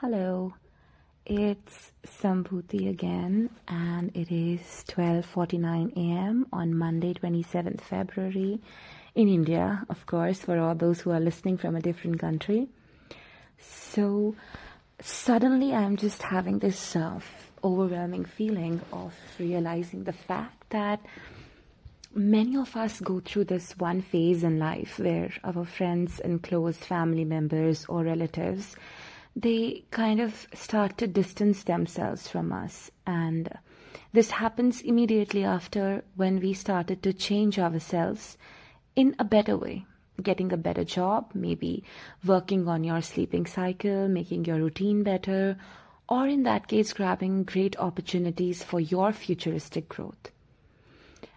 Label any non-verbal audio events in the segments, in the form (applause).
Hello, it's Sambhuti again, and it is 12:49 a.m. on Monday, 27th February, in India, of course, for all those who are listening from a different country. So suddenly, I'm just having this uh, overwhelming feeling of realizing the fact that many of us go through this one phase in life where our friends and close family members or relatives they kind of start to distance themselves from us. And this happens immediately after when we started to change ourselves in a better way. Getting a better job maybe working on your sleeping cycle making your routine better or in that case grabbing great opportunities for your futuristic growth.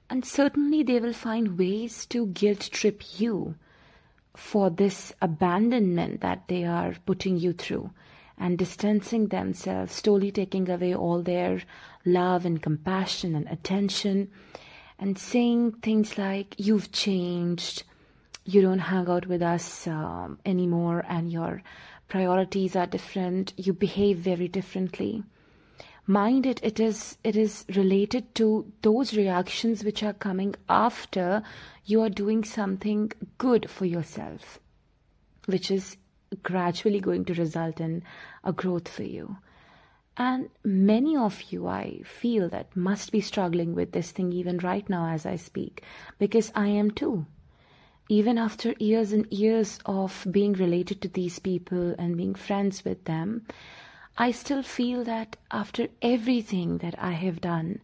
And certainly they will find ways to guilt trip you for this abandonment that they are putting you through and distancing themselves, slowly taking away all their love and compassion and attention, and saying things like, You've changed, you don't hang out with us um, anymore, and your priorities are different, you behave very differently mind it it is it is related to those reactions which are coming after you are doing something good for yourself which is gradually going to result in a growth for you. And many of you i feel that must be struggling with this thing even right now as i speak because i am too. Even after years and years of being related to these people and being friends with them I still feel that after everything that I have done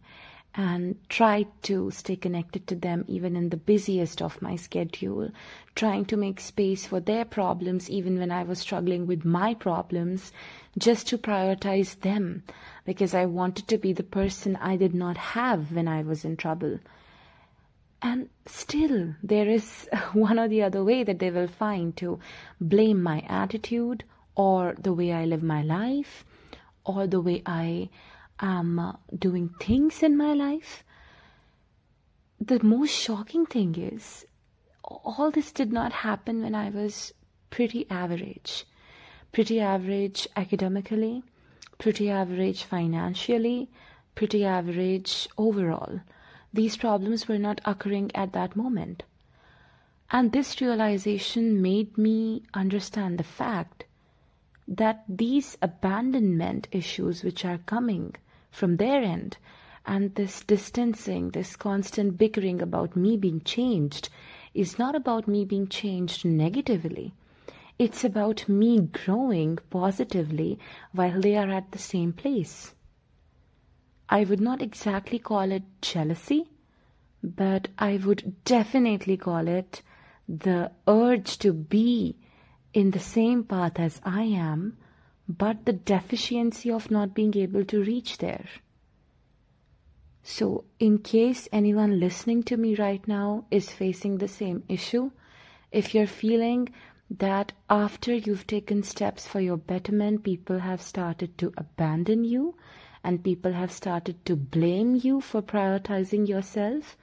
and tried to stay connected to them even in the busiest of my schedule, trying to make space for their problems even when I was struggling with my problems, just to prioritize them because I wanted to be the person I did not have when I was in trouble. And still, there is (laughs) one or the other way that they will find to blame my attitude or the way I live my life or the way I am uh, doing things in my life. The most shocking thing is, all this did not happen when I was pretty average. Pretty average academically, pretty average financially, pretty average overall. These problems were not occurring at that moment. And this realization made me understand the fact that these abandonment issues which are coming from their end and this distancing, this constant bickering about me being changed is not about me being changed negatively. It's about me growing positively while they are at the same place. I would not exactly call it jealousy, but I would definitely call it the urge to be in the same path as I am, but the deficiency of not being able to reach there. So, in case anyone listening to me right now is facing the same issue, if you're feeling that after you've taken steps for your betterment, people have started to abandon you and people have started to blame you for prioritizing yourself,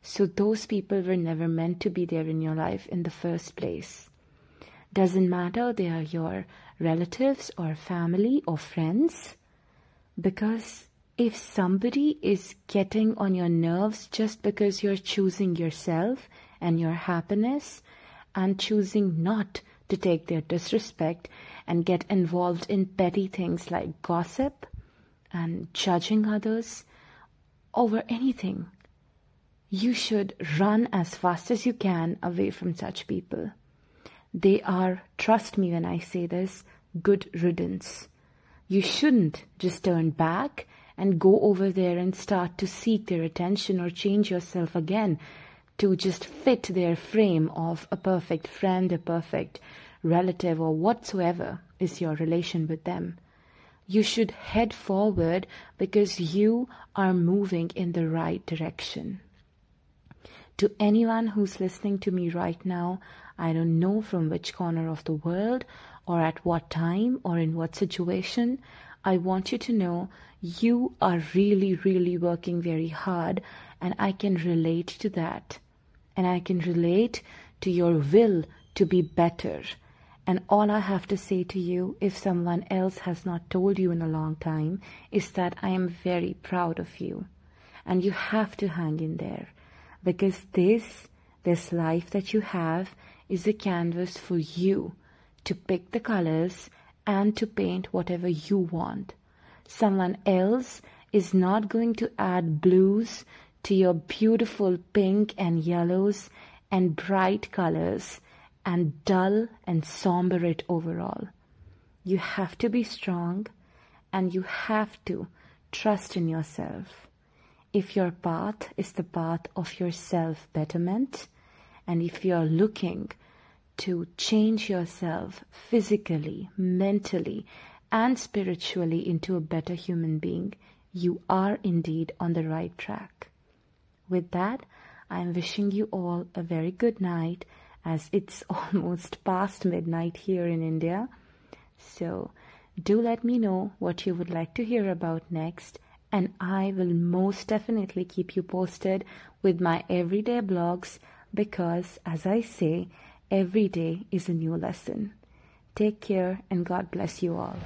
so those people were never meant to be there in your life in the first place. Doesn't matter they are your relatives or family or friends. Because if somebody is getting on your nerves just because you're choosing yourself and your happiness and choosing not to take their disrespect and get involved in petty things like gossip and judging others over anything, you should run as fast as you can away from such people. They are, trust me when I say this, good riddance. You shouldn't just turn back and go over there and start to seek their attention or change yourself again to just fit their frame of a perfect friend, a perfect relative, or whatsoever is your relation with them. You should head forward because you are moving in the right direction. To anyone who's listening to me right now, I don't know from which corner of the world or at what time or in what situation. I want you to know you are really, really working very hard, and I can relate to that. And I can relate to your will to be better And all I have to say to you, if someone else has not told you in a long time, is that I am very proud of you. And you have to hang in there. Because this, this life that you have, is a canvas for you to pick the colors and to paint whatever you want. Someone else is not going to add blues to your beautiful pink and yellows and bright colors and dull and somber it overall. You have to be strong and you have to trust in yourself. If your path is the path of your self betterment, and if you're looking to change yourself physically, mentally, and spiritually into a better human being, you are indeed on the right track. With that, I am wishing you all a very good night as it's (laughs) almost past midnight here in India. So, do let me know what you would like to hear about next, and I will most definitely keep you posted with my everyday blogs because, as I say, every day is a new lesson. Take care and God bless you all.